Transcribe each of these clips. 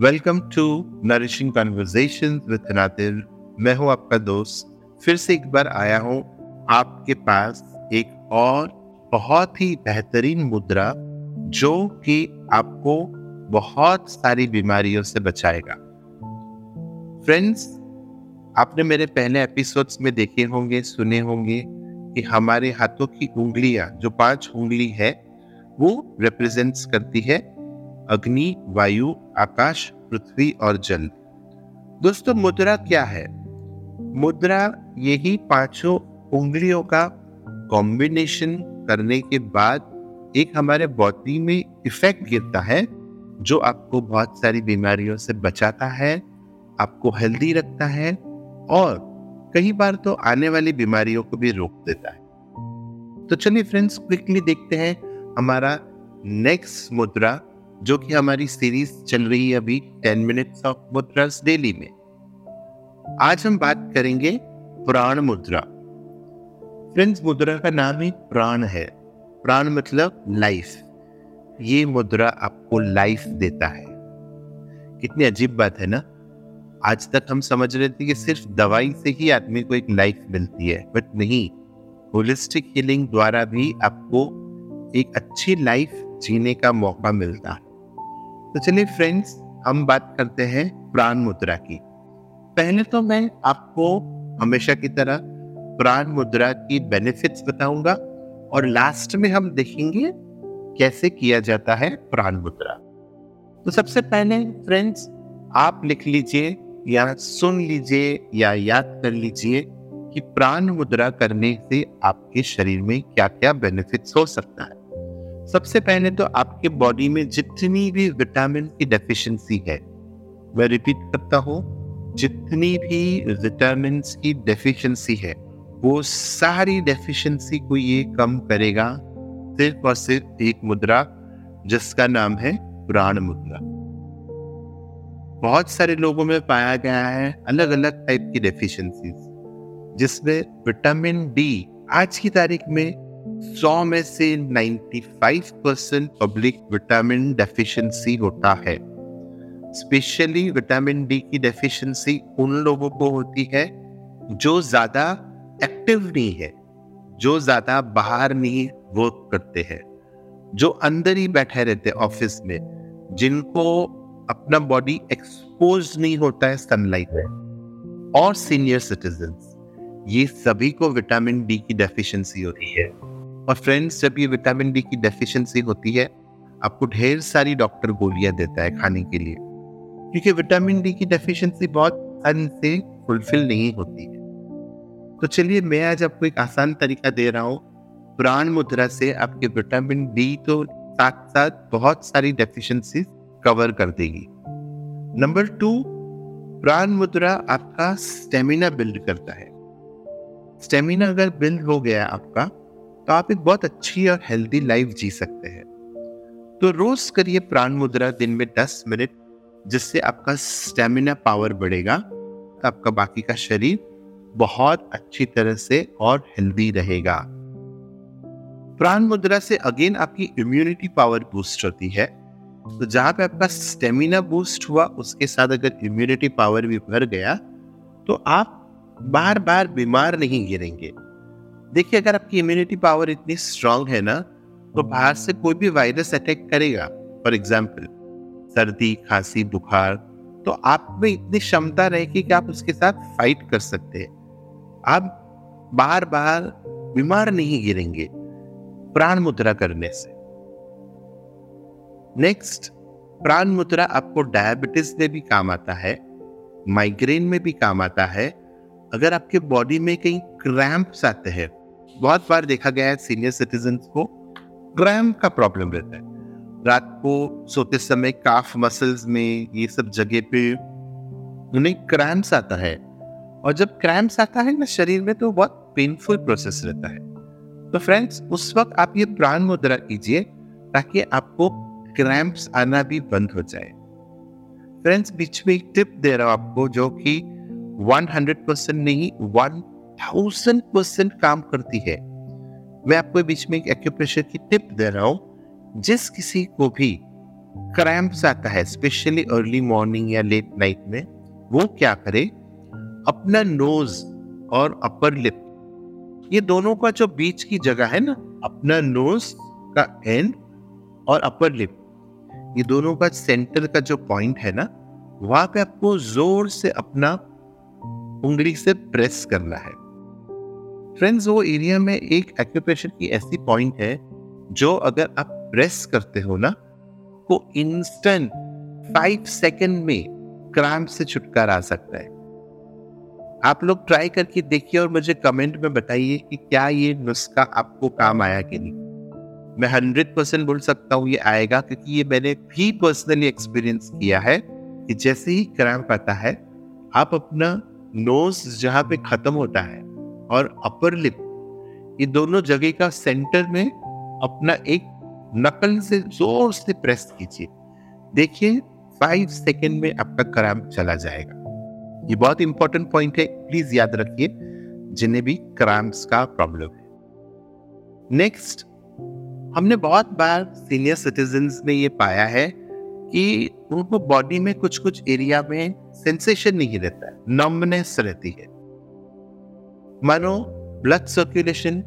Welcome to nourishing conversation with Nadir मैं हूँ आपका दोस्त। फिर से एक बार आया हूँ आपके पास एक और बहुत ही बेहतरीन मुद्रा जो कि आपको बहुत सारी बीमारियों से बचाएगा। फ्रेंड्स आपने मेरे पहले एपिसोड्स में देखे होंगे, सुने होंगे कि हमारे हाथों की उंगलियाँ, जो पाँच उंगली है, वो रिप्रेजेंट्स करती है अग्नि, वायु, आकाश, पृथ्वी और जल। दोस्तों, मुद्रा क्या है? मुद्रा यही पाँचों उंगलियों का कॉम्बिनेशन करने के बाद एक हमारे बॉडी में इफ़ेक्ट गिरता है, जो आपको बहुत सारी बीमारियों से बचाता है, आपको हेल्दी रखता है और कई बार तो आने वाली बीमारियों को भी रोक देता है। तो चलिए फ्रेंड्स क्विकली देखते हैं हमारा नेक्स्ट मुद्रा जो कि हमारी सीरीज़ चल रही है अभी ten minutes of mudras daily में। आज हम बात करेंगे प्राण मुद्रा। फ्रेंड्स मुद्रा का नाम ही प्राण है। प्राण मतलब लाइफ ये मुद्रा आपको लाइफ देता है। कितनी अजीब बात है ना? आज तक हम समझ रहे थे कि सिर्फ़ दवाई से ही आदमी को एक लाइफ मिलती है बट नहीं। होलिस्टिक हीलिंग द्वारा भी आपको एक अच्छी लाइफ जीने का मौका मिलता है। तो चलिए फ्रेंड्स हम बात करते हैं प्राण मुद्रा की। पहले तो मैं आपको हमेशा की तरह प्राण मुद्रा की बेनिफिट्स बताऊँगा और लास्ट में हम देखेंगे कैसे किया जाता है प्राण मुद्रा। तो सबसे पहले फ्रेंड्स आप लिख लीजिए या सुन लीजिए या याद कर लीजिए कि प्राण मुद्रा करने से आपके शरीर में क्या क्या बेनिफिट्स हो सकता है। सबसे पहले तो आपके बॉडी में जितनी भी विटामिन की डेफिशिएंसी है, मैं रिपीट करता हूँ, जितनी भी विटामिन की डेफिशिएंसी है, वो सारी डेफिशिएंसी को ये कम करेगा, सिर्फ़ और सिर्फ़ एक मुद्रा, जिसका नाम है प्राण मुद्रा। बहुत सारे लोगों में पाया गया है अलग अलग टाइप की डेफिशिएंसीज जिसमें विटामिन डी आज की तारीख में 100 में से 95 परसेंट पब्लिक विटामिन डेफिशिएंसी होता है। स्पेशली विटामिन डी की डेफिशिएंसी उन लोगों को होती है जो ज़्यादा एक्टिव नहीं है, जो ज़्यादा बाहर नहीं वर्क करते हैं, जो अंदर ही बैठे रहते हैं ऑफ़िस में, जिनको अपना बॉडी एक्सपोज नहीं होता है सनलाइट में। और सीनियर सिटीजन ये सभी को विटामिन डी की डेफिशिएंसी होती है। और फ्रेंड्स जब ये विटामिन डी की डेफिशिएंसी होती है, आपको ढेर सारी डॉक्टर गोलियाँ देता है खाने के लिए। क्योंकि विटामिन डी की डेफिशिएंसी बहुत अन से फुलफिल नहीं होती है। तो चलिए, मैं आज आपको एक आसान तरीका दे रहा हूँ। प्राण मुद्रा से आपके विटामिन डी तो साथ साथ बहुत सारी डेफिशिएंसी कवर कर देगी। नंबर टू प्राण मुद्रा आपका स्टेमिना बिल्ड करता है। स्टेमिना अगर बिल्ड हो गया आपका तो आप एक बहुत अच्छी और हेल्दी लाइफ जी सकते हैं। तो रोज करिए प्राण मुद्रा दिन में 10 मिनट, जिससे आपका स्टेमिना पावर बढ़ेगा तो आपका बाकी का शरीर बहुत अच्छी तरह से और हेल्दी रहेगा। प्राण मुद्रा से अगेन आपकी इम्यूनिटी पावर बूस्ट होती है। तो जहाँ पे आपका स्टेमिना बूस्ट हुआ, उसके साथ अगर इम्यूनिटी पावर भी बढ़ गया तो आप बार बार बीमार नहीं गिरेंगे। देखिए, अगर आपकी इम्यूनिटी पावर इतनी स्ट्रांग है ना तो बाहर से कोई भी वायरस अटैक करेगा। फॉर एग्ज़ाम्पल सर्दी, खांसी, बुखार तो आप में इतनी क्षमता रहेगी कि आप उसके साथ फाइट कर सकते हैं। आप बार बार बीमार नहीं गिरेंगे, प्राण मुद्रा करने से। नेक्स्ट प्राण मुद्रा आपको डायबिटीज़ में भी काम आता है माइग्रेन में भी काम आता है। अगर आपके बॉडी में कहीं क्रैम्प्स आते हैं बहुत बार देखा गया है सीनियर सिटीजन को क्रैम्प का प्रॉब्लम रहता है। रात को सोते समय काफ मसल्स में ये सब जगह पे उन्हें क्रैम्प्स आता है। और जब क्रैम्प्स आता है ना शरीर में तो बहुत पेनफुल प्रोसेस रहता है। तो फ्रेंड्स उस वक्त आप ये प्राण मुद्रा कीजिए ताकि आपको क्रैम्प्स आना भी बंद हो जाए। फ्रेंड्स बीच में एक टिप दे रहा हूँ आपको जो कि 100 परसेंट नहीं वन थाउज़ेंड परसेंट काम करती है। मैं आपको बीच में एक एक्यूप्रेशर की टिप दे रहा हूँ। जिस किसी को भी क्रैम्प्स आता है स्पेशली अर्ली मॉर्निंग या लेट नाइट में, वो क्या करे? अपना नोज़ और अपर लिप ये दोनों का जो बीच की जगह है ना, अपना नोज़ का एंड और अपर लिप ये दोनों का सेंटर का जो पॉइंट है ना, वहाँ पे आपको ज़ोर से अपना उंगली से प्रेस करना है। फ्रेंड्स वो एरिया में एक एक्यूप्रेशर की ऐसी पॉइंट है, जो अगर आप प्रेस करते हो ना को इंस्टेंट फाइव सेकेंड में क्रैम्प से छुटकारा आ सकता है। आप लोग ट्राई करके देखिए और मुझे कमेंट में बताइए कि क्या ये नुस्खा आपको काम आया कि नहीं। मैं हंड्रेड परसेंट बोल सकता हूँ ये आएगा, क्योंकि ये मैंने भी पर्सनली एक्सपीरियंस किया है कि जैसे ही क्रैम्प आता है, आप अपना नोज़ जहाँ पे खत्म होता है और अपर लिप ये दोनों जगह का सेंटर में अपना एक नकल से ज़ोर से प्रेस कीजिए। देखिए फाइव सेकेंड में आपका क्रैम्प चला जाएगा। ये बहुत इंपॉर्टेंट पॉइंट है प्लीज़ याद रखिए, जिन्हें भी क्रैम्प्स का प्रॉब्लम है। नेक्स्ट हमने बहुत बार सीनियर सिटीजन में ये पाया है कि उनको बॉडी में कुछ कुछ एरिया में सेंसेशन नहीं रहता नम्बनेस रहती है। मानो ब्लड सर्कुलेशन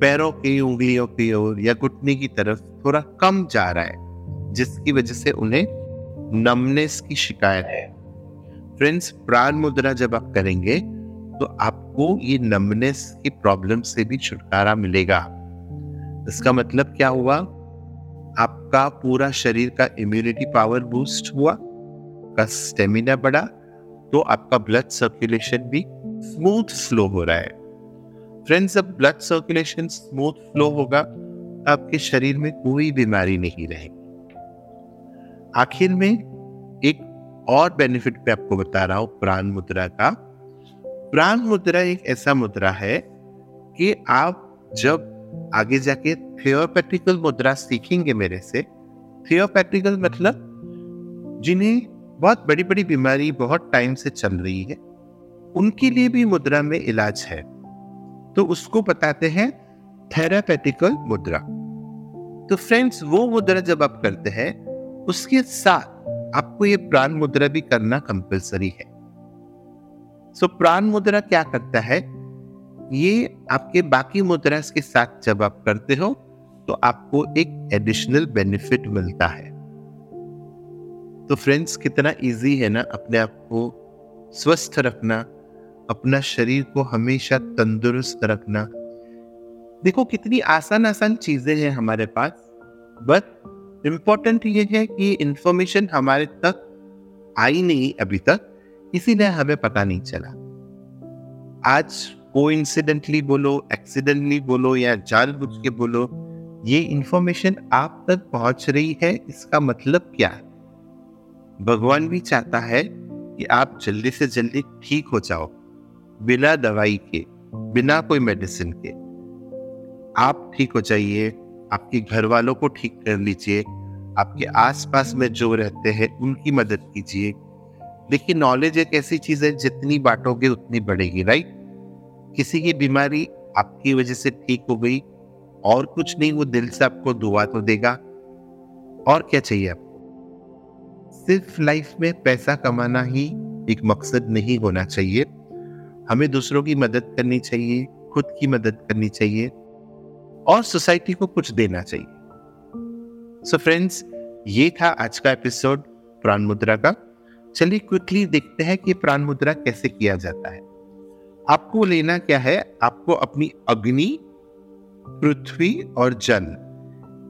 पैरों की, उंगलियों की ओर या घुटने की तरफ़ थोड़ा कम जा रहा है, जिसकी वजह से उन्हें नमनेस की शिकायत है। फ्रेंड्स प्राण मुद्रा जब आप करेंगे तो आपको ये नमनेस की प्रॉब्लम से भी छुटकारा मिलेगा। इसका मतलब क्या हुआ? आपका पूरा शरीर का इम्यूनिटी पावर बूस्ट हुआ, का स्टेमिना बढ़ा तो आपका ब्लड सर्कुलेशन भी स्मूथ फ्लो हो रहा है। फ्रेंड्स जब ब्लड सर्कुलेशन स्मूथ फ्लो होगा, आपके शरीर में कोई बीमारी नहीं रहेगी। आखिर में एक और बेनिफिट पे आपको बता रहा हूँ, प्राण मुद्रा का। प्राण मुद्रा एक ऐसा मुद्रा है कि आप जब आगे जाके थियोपैथिकल मुद्रा सीखेंगे मेरे से थियोपैथिकल मतलब जिन्हें बहुत बड़ी बड़ी बीमारी बहुत टाइम से चल रही है उनके लिए भी मुद्रा में इलाज है। तो उसको बताते हैं थेरापेटिकल मुद्रा। तो फ्रेंड्स वो मुद्रा जब आप करते हैं उसके साथ आपको ये प्राण मुद्रा भी करना कंपलसरी है। सो so, प्राण मुद्रा क्या करता है? ये आपके बाकी मुद्रा के साथ जब आप करते हो तो आपको एक एडिशनल बेनिफिट मिलता है। तो फ्रेंड्स कितना इजी है ना अपने आप को स्वस्थ रखना अपना शरीर को हमेशा तंदुरुस्त रखना। देखो, कितनी आसान आसान चीज़ें हैं हमारे पास बट इम्पोर्टेंट ये है कि इंफॉर्मेशन हमारे तक आई नहीं अभी तक, इसीलिए हमें पता नहीं चला। आज को इंसिडेंटली बोलो एक्सीडेंटली बोलो या जानबूझ के बोलो, ये इंफॉर्मेशन आप तक पहुँच रही है, इसका मतलब क्या है? भगवान भी चाहता है कि आप जल्दी से जल्दी ठीक हो जाओ। बिना दवाई के, बिना कोई मेडिसिन के। आप ठीक हो जाइए, आपके घर वालों को ठीक कर लीजिए, आपके आसपास में जो रहते हैं, उनकी मदद कीजिए। देखिए नॉलेज एक ऐसी चीज़ है, जितनी बांटोगे उतनी बढ़ेगी राइट किसी की बीमारी आपकी वजह से ठीक हो गई, और कुछ नहीं, वो दिल से आपको दुआ तो देगा। और क्या चाहिए आपको? सिर्फ़ लाइफ में पैसा कमाना ही एक मकसद नहीं होना चाहिए। हमें दूसरों की मदद करनी चाहिए, खुद की मदद करनी चाहिए और सोसाइटी को कुछ देना चाहिए। सो so फ्रेंड्स ये था आज का एपिसोड प्राण मुद्रा का। चलिए क्विकली देखते हैं कि प्राण मुद्रा कैसे किया जाता है। आपको लेना क्या है? आपको अपनी अग्नि, पृथ्वी और जल,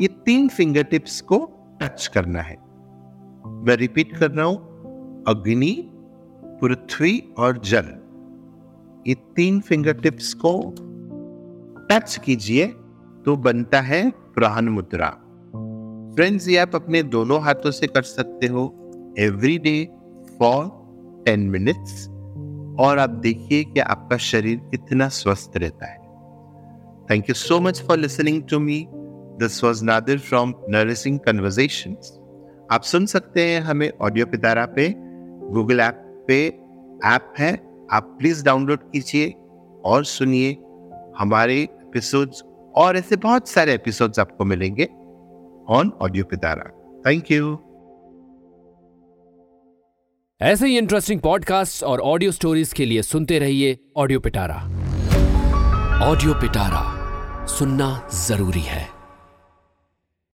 ये तीन फिंगर टिप्स को टच करना है। मैं रिपीट कर रहा हूँ, अग्नि, पृथ्वी और जल। ये तीन फिंगर टिप्स को टच कीजिए तो बनता है प्राण मुद्रा। फ्रेंड्स ये आप अपने दोनों हाथों से कर सकते हो every day for ten minutes और आप देखिए कि आपका शरीर कितना स्वस्थ रहता है। Thank you so much for listening to me this was Nadir from nourishing conversation आप सुन सकते हैं हमें ऑडियो पितारा पे गूगल ऐप पे ऐप है। आप प्लीज़ डाउनलोड कीजिए और सुनिए। हमारे एपिसोड्स और ऐसे बहुत सारे एपिसोड्स आपको मिलेंगे on Audio Pitara thank you ऐसे ही इंटरेस्टिंग पॉडकास्ट और ऑडियो स्टोरीज के लिए सुनते रहिए ऑडियो पिटारा ऑडियो पिटारा सुनना ज़रूरी है।